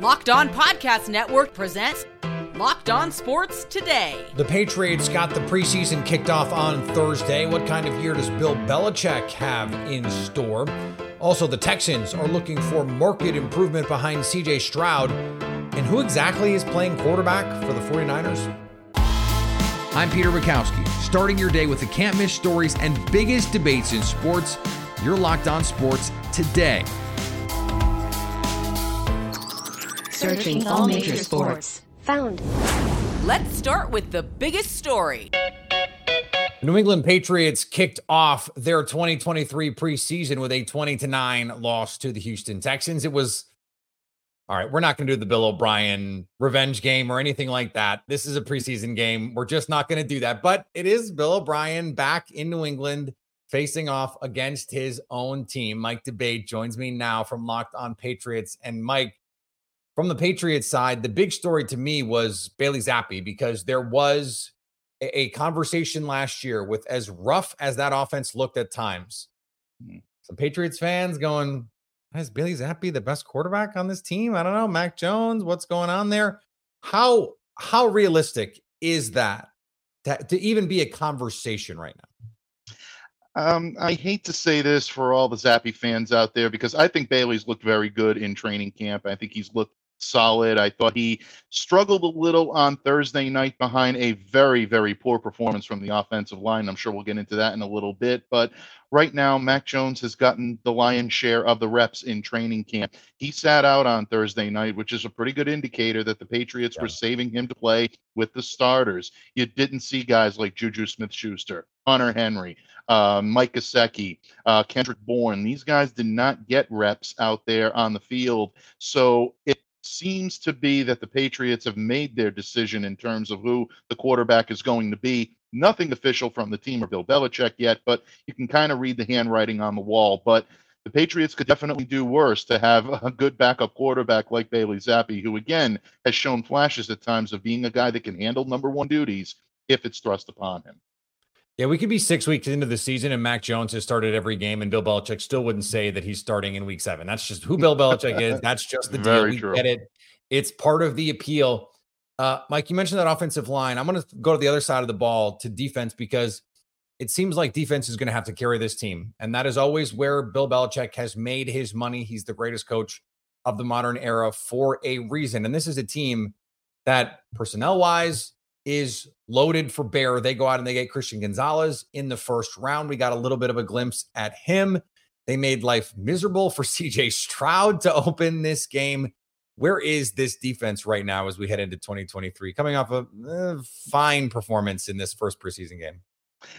Locked On Podcast Network presents Locked On Sports Today. The Patriots got the preseason kicked off on Thursday. What kind of year does Bill Belichick have in store? Also, the Texans are looking for market improvement behind CJ Stroud. And who exactly is playing quarterback for the 49ers? I'm Peter Bukowski, starting your day with the can't miss stories and biggest debates in sports. You're locked on sports today. Searching all major sports. Found. Let's start with the biggest story. The New England Patriots kicked off their 2023 preseason with a 20 to 9 loss to the Houston Texans. It was all right, we're not going to do the Bill O'Brien revenge game or anything like that. This is a preseason game. We're just not going to do that. But it is Bill O'Brien back in New England facing off against his own team. Mike D'Abate joins me now from Locked on Patriots. And Mike, from the Patriots side, the big story to me was Bailey Zappe because there was a, a conversation last year with as rough as that offense looked at times. Mm-hmm. Some Patriots fans going, is Bailey Zappe the best quarterback on this team? I don't know. Mac Jones, what's going on there? How how realistic is that to, to even be a conversation right now? Um, I hate to say this for all the Zappe fans out there because I think Bailey's looked very good in training camp. I think he's looked solid. I thought he struggled a little on Thursday night behind a very, very poor performance from the offensive line. I'm sure we'll get into that in a little bit. But right now, Mac Jones has gotten the lion's share of the reps in training camp. He sat out on Thursday night, which is a pretty good indicator that the Patriots yeah. were saving him to play with the starters. You didn't see guys like Juju Smith Schuster, Hunter Henry, uh, Mike Gesicki, uh, Kendrick Bourne. These guys did not get reps out there on the field. So it seems to be that the Patriots have made their decision in terms of who the quarterback is going to be. Nothing official from the team or Bill Belichick yet, but you can kind of read the handwriting on the wall. But the Patriots could definitely do worse to have a good backup quarterback like Bailey Zappe, who again has shown flashes at times of being a guy that can handle number one duties if it's thrust upon him. Yeah, we could be six weeks into the season and Mac Jones has started every game, and Bill Belichick still wouldn't say that he's starting in week seven. That's just who Bill Belichick is. That's just the deal. Very we true. get it. It's part of the appeal. Uh, Mike, you mentioned that offensive line. I'm going to go to the other side of the ball to defense because it seems like defense is going to have to carry this team. And that is always where Bill Belichick has made his money. He's the greatest coach of the modern era for a reason. And this is a team that, personnel wise, is loaded for bear. They go out and they get Christian Gonzalez in the first round. We got a little bit of a glimpse at him. They made life miserable for CJ Stroud to open this game. Where is this defense right now as we head into 2023? Coming off a uh, fine performance in this first preseason game.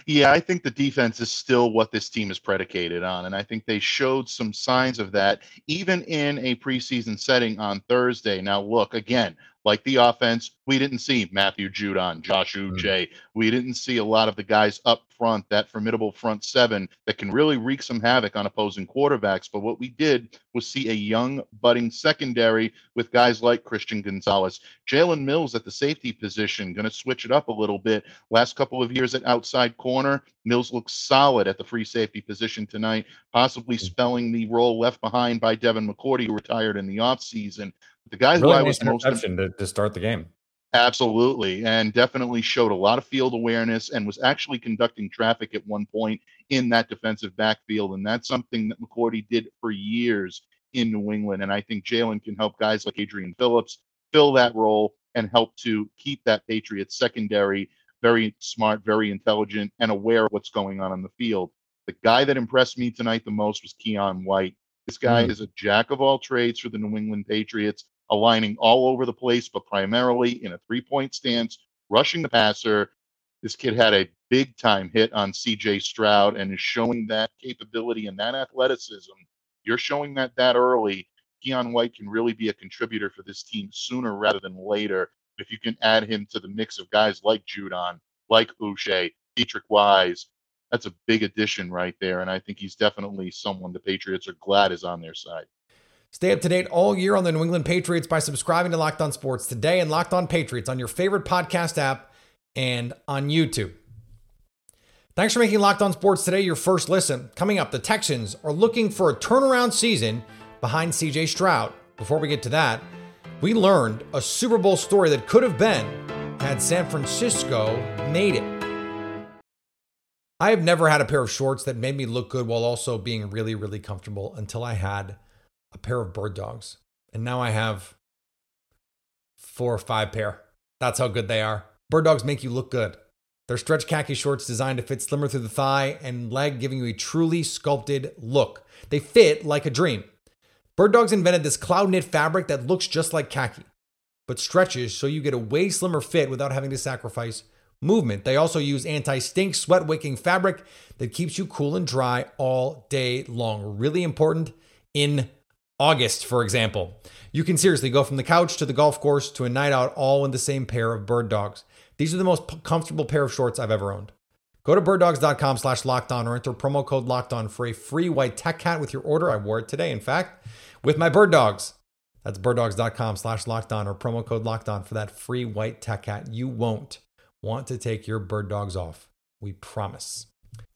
Yeah, I think the defense is still what this team is predicated on. And I think they showed some signs of that even in a preseason setting on Thursday. Now, look, again, like the offense, we didn't see Matthew Judon, Josh Uche. Mm-hmm. We didn't see a lot of the guys up front, that formidable front seven that can really wreak some havoc on opposing quarterbacks. But what we did was see a young, budding secondary with guys like Christian Gonzalez. Jalen Mills at the safety position, going to switch it up a little bit. Last couple of years at outside corner, Mills looks solid at the free safety position tonight, possibly mm-hmm. spelling the role left behind by Devin McCourty, who retired in the offseason. The guys really who I was most to, to start the game. Absolutely, and definitely showed a lot of field awareness and was actually conducting traffic at one point in that defensive backfield, and that's something that McCourty did for years in New England. And I think Jalen can help guys like Adrian Phillips fill that role and help to keep that Patriots secondary very smart, very intelligent, and aware of what's going on on the field. The guy that impressed me tonight the most was Keion White. This guy mm. is a jack of all trades for the New England Patriots aligning all over the place, but primarily in a three point stance, rushing the passer. This kid had a big time hit on CJ Stroud and is showing that capability and that athleticism. You're showing that that early. Keion White can really be a contributor for this team sooner rather than later. If you can add him to the mix of guys like Judon, like Uche, Deatrich Wise, that's a big addition right there. And I think he's definitely someone the Patriots are glad is on their side. Stay up to date all year on the New England Patriots by subscribing to Locked On Sports today and Locked On Patriots on your favorite podcast app and on YouTube. Thanks for making Locked On Sports today your first listen. Coming up, the Texans are looking for a turnaround season behind CJ Stroud. Before we get to that, we learned a Super Bowl story that could have been had San Francisco made it. I have never had a pair of shorts that made me look good while also being really, really comfortable until I had a pair of bird dogs. And now I have four or five pair. That's how good they are. Bird dogs make you look good. They're stretch khaki shorts designed to fit slimmer through the thigh and leg, giving you a truly sculpted look. They fit like a dream. Bird Dogs invented this cloud knit fabric that looks just like khaki, but stretches so you get a way slimmer fit without having to sacrifice movement. They also use anti stink, sweat wicking fabric that keeps you cool and dry all day long. Really important in August, for example. You can seriously go from the couch to the golf course to a night out all in the same pair of bird dogs. These are the most comfortable pair of shorts I've ever owned. Go to birddogs.com slash locked on or enter promo code locked on for a free white tech hat with your order. I wore it today, in fact, with my bird dogs. That's birddogs.com slash locked on or promo code locked on for that free white tech hat. You won't want to take your bird dogs off. We promise.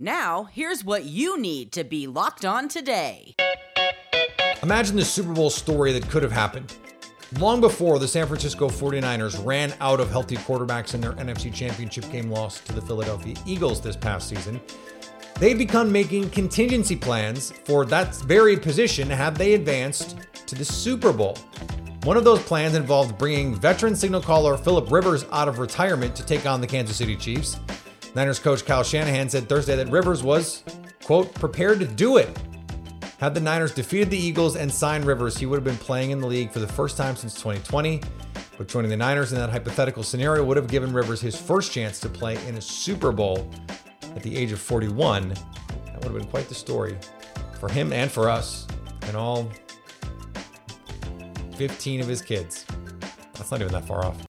Now, here's what you need to be locked on today. Imagine the Super Bowl story that could have happened. Long before the San Francisco 49ers ran out of healthy quarterbacks in their NFC Championship game loss to the Philadelphia Eagles this past season, they'd begun making contingency plans for that very position had they advanced to the Super Bowl. One of those plans involved bringing veteran signal caller Philip Rivers out of retirement to take on the Kansas City Chiefs. Niners coach Kyle Shanahan said Thursday that Rivers was, quote, prepared to do it. Had the Niners defeated the Eagles and signed Rivers, he would have been playing in the league for the first time since 2020. But joining the Niners in that hypothetical scenario would have given Rivers his first chance to play in a Super Bowl at the age of 41. That would have been quite the story for him and for us and all 15 of his kids. That's not even that far off.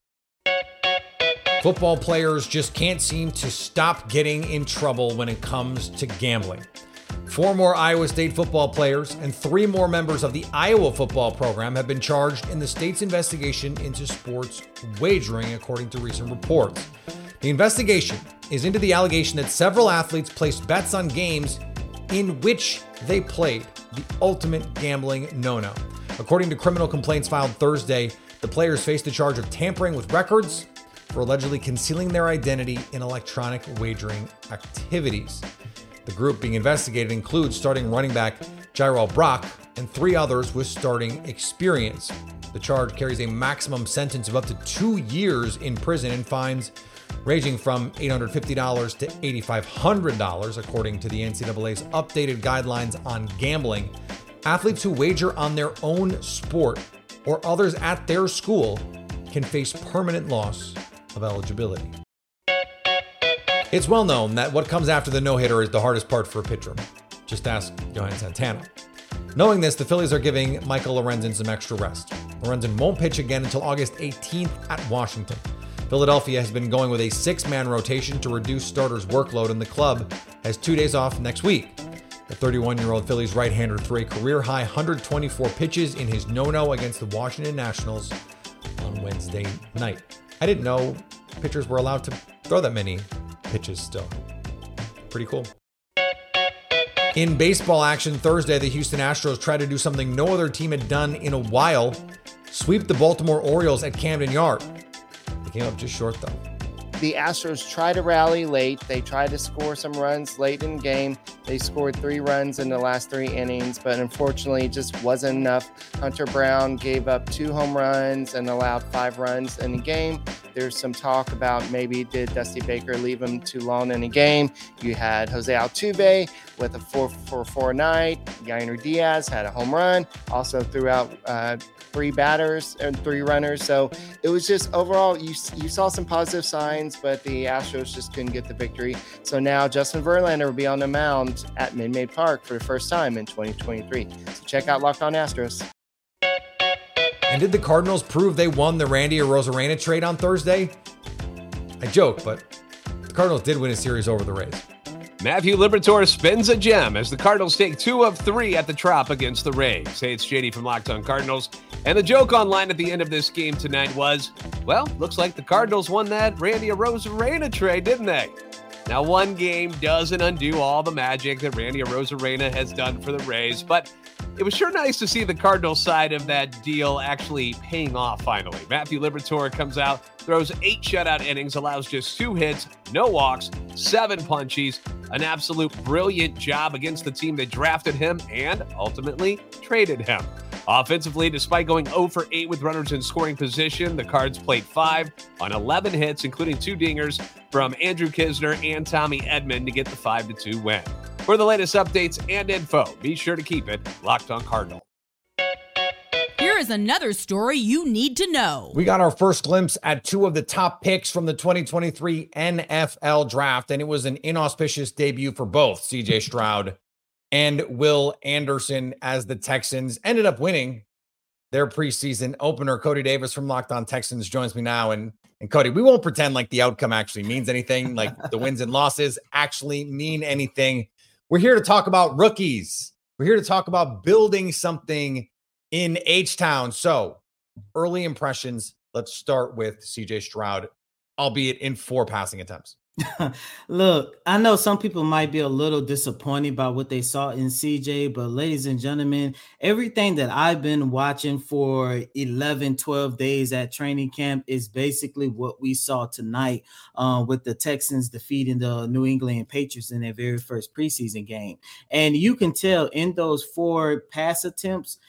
Football players just can't seem to stop getting in trouble when it comes to gambling. Four more Iowa State football players and three more members of the Iowa football program have been charged in the state's investigation into sports wagering, according to recent reports. The investigation is into the allegation that several athletes placed bets on games in which they played, the ultimate gambling no no. According to criminal complaints filed Thursday, the players face the charge of tampering with records, for allegedly concealing their identity in electronic wagering activities. The group being investigated includes starting running back Jirehl Brock and three others with starting experience. The charge carries a maximum sentence of up to two years in prison and fines ranging from $850 to $8,500, according to the NCAA's updated guidelines on gambling. Athletes who wager on their own sport or others at their school can face permanent loss of eligibility. It's well known that what comes after the no hitter is the hardest part for a pitcher. Just ask Johan Santana. Knowing this, the Phillies are giving Michael Lorenzen some extra rest. Lorenzen won't pitch again until August 18th at Washington. Philadelphia has been going with a six man rotation to reduce starters' workload, and the club has two days off next week. The 31 year old Phillies right hander threw a career high 124 pitches in his no no against the Washington Nationals on Wednesday night. I didn't know pitchers were allowed to throw that many pitches still. Pretty cool. In baseball action Thursday, the Houston Astros tried to do something no other team had done in a while sweep the Baltimore Orioles at Camden Yard. They came up just short, though. The Astros try to rally late. They tried to score some runs late in game. They scored three runs in the last three innings, but unfortunately, just wasn't enough. Hunter Brown gave up two home runs and allowed five runs in the game. There's some talk about maybe did Dusty Baker leave him too long in a game. You had Jose Altuve with a 4 4 4 night. Yainer Diaz had a home run, also threw out uh, three batters and three runners. So it was just overall, you, you saw some positive signs, but the Astros just couldn't get the victory. So now Justin Verlander will be on the mound at Minute Park for the first time in 2023. So check out Locked On Astros. And did the Cardinals prove they won the Randy or Arozarena trade on Thursday? I joke, but the Cardinals did win a series over the Rays. Matthew Liberatore spins a gem as the Cardinals take two of three at the Trop against the Rays. Hey, it's JD from Locked On Cardinals. And the joke online at the end of this game tonight was, well, looks like the Cardinals won that Randy Arozarena trade, didn't they? Now, one game doesn't undo all the magic that Randy Arozarena has done for the Rays, but it was sure nice to see the Cardinals side of that deal actually paying off finally. Matthew Liberatore comes out, throws eight shutout innings, allows just two hits, no walks, seven punchies, an absolute brilliant job against the team that drafted him and ultimately traded him. Offensively, despite going 0 for 8 with runners in scoring position, the Cards played 5 on 11 hits, including two dingers from Andrew Knizner and Tommy Edman to get the 5 2 win. For the latest updates and info, be sure to keep it locked on Cardinal. Here is another story you need to know. We got our first glimpse at two of the top picks from the 2023 NFL draft, and it was an inauspicious debut for both CJ Stroud and Will Anderson as the Texans ended up winning their preseason opener. Cody Davis from Locked On Texans joins me now. And and Cody, we won't pretend like the outcome actually means anything, like the wins and losses actually mean anything. We're here to talk about rookies. We're here to talk about building something in H Town. So, early impressions. Let's start with CJ Stroud, albeit in four passing attempts. Look, I know some people might be a little disappointed by what they saw in CJ, but ladies and gentlemen, everything that I've been watching for 11, 12 days at training camp is basically what we saw tonight uh, with the Texans defeating the New England Patriots in their very first preseason game. And you can tell in those four pass attempts,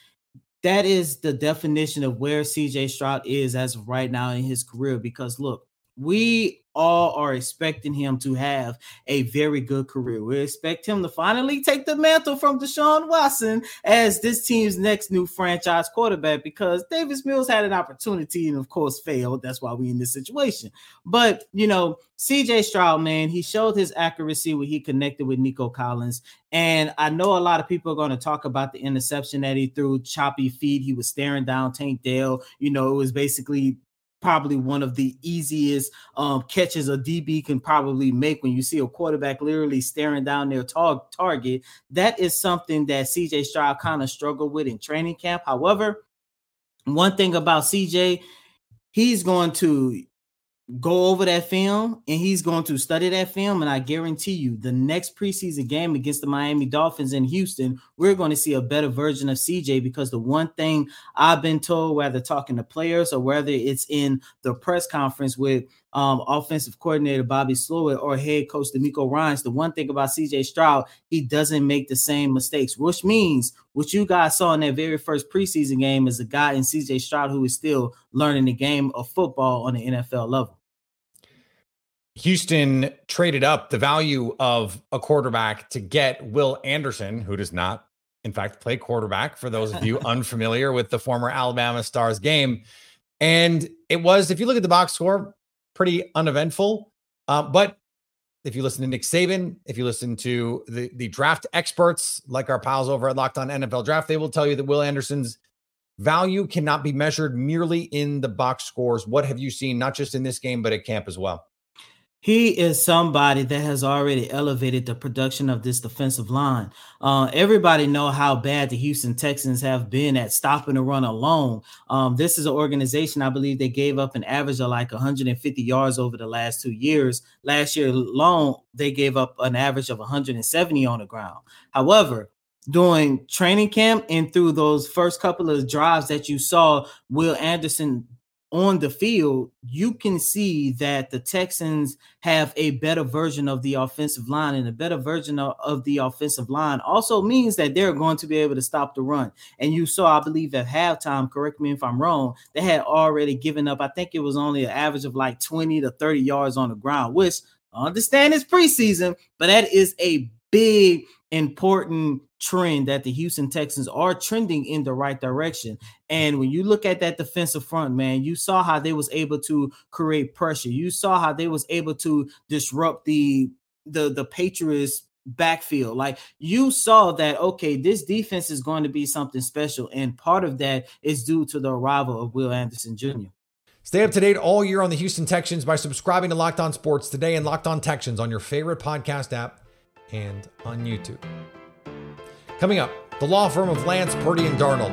that is the definition of where CJ Stroud is as right now in his career. Because look, we all are expecting him to have a very good career. We expect him to finally take the mantle from Deshaun Watson as this team's next new franchise quarterback because Davis Mills had an opportunity and, of course, failed. That's why we're in this situation. But, you know, CJ Stroud, man, he showed his accuracy when he connected with Nico Collins. And I know a lot of people are going to talk about the interception that he threw, choppy feet. He was staring down Tank Dell. You know, it was basically probably one of the easiest um, catches a DB can probably make when you see a quarterback literally staring down their tar- target. That is something that CJ Stroud kind of struggled with in training camp. However, one thing about CJ, he's going to go over that film and he's going to study that film. And I guarantee you, the next preseason game against the Miami Dolphins in Houston, we're going to see a better version of CJ because the one thing I've been told, whether talking to players or whether it's in the press conference with um, offensive coordinator Bobby Slowik or head coach DeMeco Ryans, the one thing about CJ Stroud, he doesn't make the same mistakes, which means what you guys saw in that very first preseason game is a guy in CJ Stroud who is still learning the game of football on the NFL level. Houston traded up the value of a quarterback to get Will Anderson, who does not, in fact, play quarterback for those of you unfamiliar with the former Alabama Stars game. And it was, if you look at the box score, pretty uneventful. Uh, but if you listen to Nick Saban, if you listen to the, the draft experts like our pals over at Locked On NFL Draft, they will tell you that Will Anderson's value cannot be measured merely in the box scores. What have you seen, not just in this game, but at camp as well? He is somebody that has already elevated the production of this defensive line. Uh, everybody know how bad the Houston Texans have been at stopping the run alone. Um, this is an organization I believe they gave up an average of like 150 yards over the last two years. Last year alone, they gave up an average of 170 on the ground. However, during training camp and through those first couple of drives that you saw Will Anderson on the field, you can see that the Texans have a better version of the offensive line, and a better version of, of, the offensive line also means that they're going to be able to stop the run. And you saw, I believe, at halftime, correct me if I'm wrong, they had already given up, I think it was only an average of like 20 to 30 yards on the ground, which I understand it's preseason, but that is a big, important trend that the Houston Texans are trending in the right direction. And when you look at that defensive front, man, you saw how they was able to create pressure. You saw how they was able to disrupt the the the Patriots backfield. Like you saw that okay, this defense is going to be something special and part of that is due to the arrival of Will Anderson Jr. Stay up to date all year on the Houston Texans by subscribing to Locked On Sports today and Locked On Texans on your favorite podcast app and on YouTube. Coming up, the law firm of Lance, Purdy, and Darnold.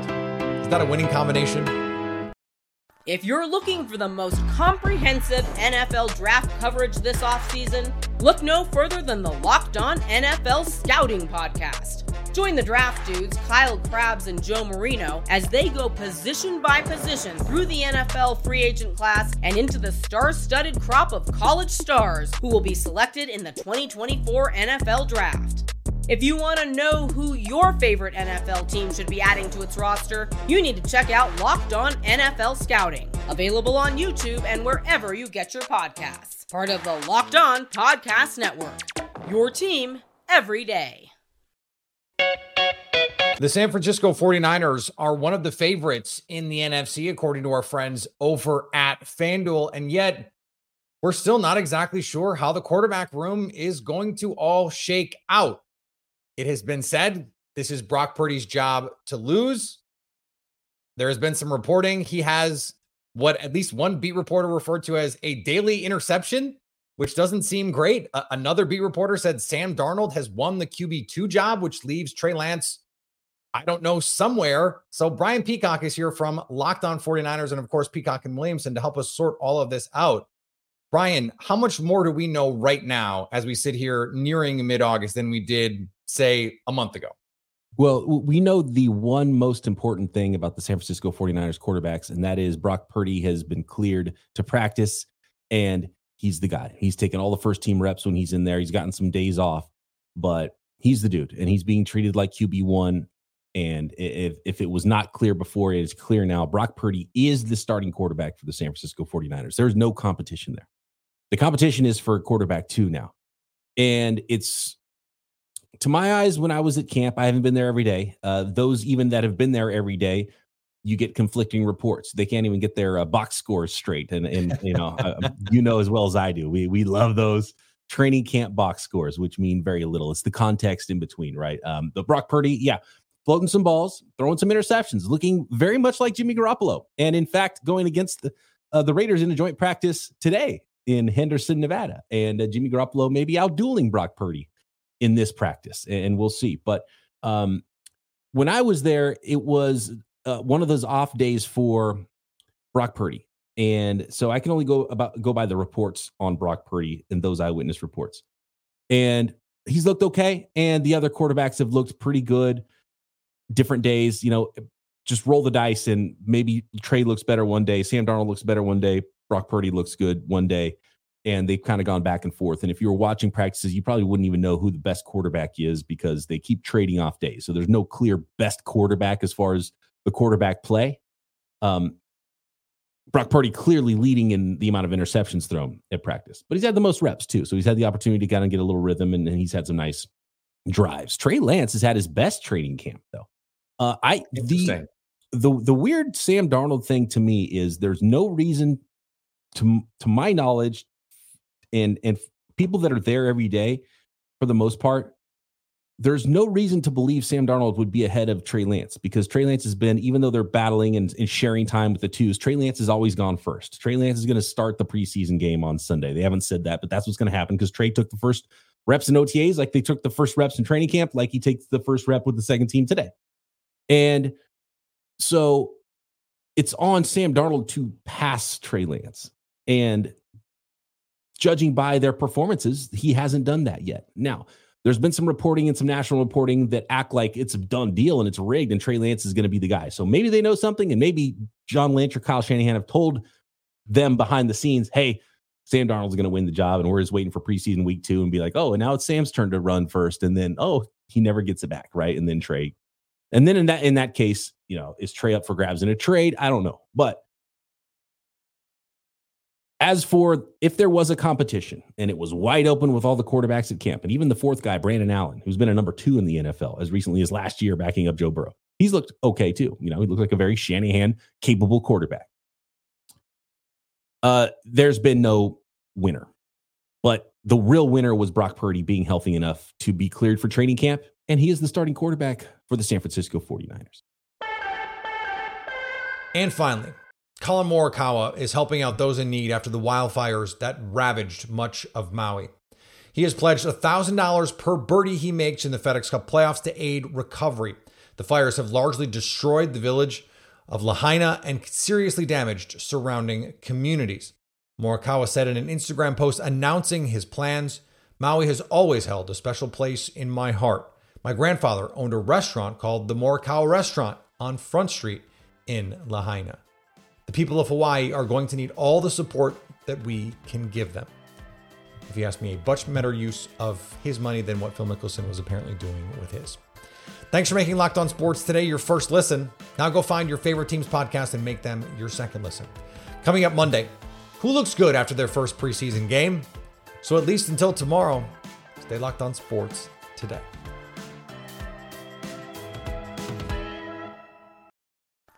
Is that a winning combination? If you're looking for the most comprehensive NFL draft coverage this offseason, look no further than the Locked On NFL Scouting Podcast. Join the draft dudes, Kyle Crabbs and Joe Marino, as they go position by position through the NFL free agent class and into the star studded crop of college stars who will be selected in the 2024 NFL Draft. If you want to know who your favorite NFL team should be adding to its roster, you need to check out Locked On NFL Scouting, available on YouTube and wherever you get your podcasts. Part of the Locked On Podcast Network. Your team every day. The San Francisco 49ers are one of the favorites in the NFC, according to our friends over at FanDuel. And yet, we're still not exactly sure how the quarterback room is going to all shake out. It has been said this is Brock Purdy's job to lose. There has been some reporting. He has what at least one beat reporter referred to as a daily interception, which doesn't seem great. Another beat reporter said Sam Darnold has won the QB2 job, which leaves Trey Lance, I don't know, somewhere. So Brian Peacock is here from Locked On 49ers and, of course, Peacock and Williamson to help us sort all of this out. Brian, how much more do we know right now as we sit here nearing mid August than we did say a month ago? Well, we know the one most important thing about the San Francisco 49ers quarterbacks, and that is Brock Purdy has been cleared to practice, and he's the guy. He's taken all the first team reps when he's in there. He's gotten some days off, but he's the dude, and he's being treated like QB1. And if, if it was not clear before, it is clear now. Brock Purdy is the starting quarterback for the San Francisco 49ers. There's no competition there. The competition is for quarterback two now. And it's to my eyes, when I was at camp, I haven't been there every day. Uh, those even that have been there every day, you get conflicting reports. They can't even get their uh, box scores straight, and and you know, uh, you know as well as I do. We we love those training camp box scores, which mean very little. It's the context in between, right? Um, the Brock Purdy, yeah, floating some balls, throwing some interceptions, looking very much like Jimmy Garoppolo, and in fact, going against the uh, the Raiders in a joint practice today in Henderson, Nevada, and uh, Jimmy Garoppolo maybe outdueling Brock Purdy in this practice, and we'll see. But um, when I was there, it was uh, one of those off days for Brock Purdy, and so I can only go about go by the reports on Brock Purdy and those eyewitness reports. And he's looked okay, and the other quarterbacks have looked pretty good. Different days, you know, just roll the dice, and maybe Trey looks better one day, Sam Darnold looks better one day, Brock Purdy looks good one day and they've kind of gone back and forth. And if you were watching practices, you probably wouldn't even know who the best quarterback is because they keep trading off days. So there's no clear best quarterback as far as the quarterback play. Um, Brock Purdy clearly leading in the amount of interceptions thrown at practice, but he's had the most reps too. So he's had the opportunity to kind of get a little rhythm and, and he's had some nice drives. Trey Lance has had his best training camp though. Uh, I the the the weird Sam Darnold thing to me is there's no reason to to my knowledge and and people that are there every day, for the most part, there's no reason to believe Sam Darnold would be ahead of Trey Lance because Trey Lance has been, even though they're battling and, and sharing time with the twos, Trey Lance has always gone first. Trey Lance is going to start the preseason game on Sunday. They haven't said that, but that's what's going to happen because Trey took the first reps in OTAs like they took the first reps in training camp, like he takes the first rep with the second team today. And so it's on Sam Darnold to pass Trey Lance. And judging by their performances, he hasn't done that yet. Now, there's been some reporting and some national reporting that act like it's a done deal and it's rigged and Trey Lance is going to be the guy. So maybe they know something and maybe John Lynch or Kyle Shanahan have told them behind the scenes, hey, Sam Darnold's going to win the job, and we're just waiting for preseason week two and be like, oh, and now it's Sam's turn to run first, and then oh, he never gets it back, right? And then Trey, and then in that in that case, you know, is Trey up for grabs in a trade? I don't know, but as for if there was a competition and it was wide open with all the quarterbacks at camp, and even the fourth guy, Brandon Allen, who's been a number two in the NFL as recently as last year, backing up Joe Burrow, he's looked okay too. You know, he looked like a very Shanahan capable quarterback. Uh, there's been no winner, but the real winner was Brock Purdy being healthy enough to be cleared for training camp, and he is the starting quarterback for the San Francisco 49ers. And finally, Collin Morikawa is helping out those in need after the wildfires that ravaged much of Maui. He has pledged $1,000 per birdie he makes in the FedEx Cup playoffs to aid recovery. The fires have largely destroyed the village of Lahaina and seriously damaged surrounding communities. Morikawa said in an Instagram post announcing his plans Maui has always held a special place in my heart. My grandfather owned a restaurant called the Morikawa Restaurant on Front Street in Lahaina. People of Hawaii are going to need all the support that we can give them. If you ask me, a much better use of his money than what Phil Mickelson was apparently doing with his. Thanks for making Locked On Sports today your first listen. Now go find your favorite team's podcast and make them your second listen. Coming up Monday, who looks good after their first preseason game? So at least until tomorrow, stay locked on sports today.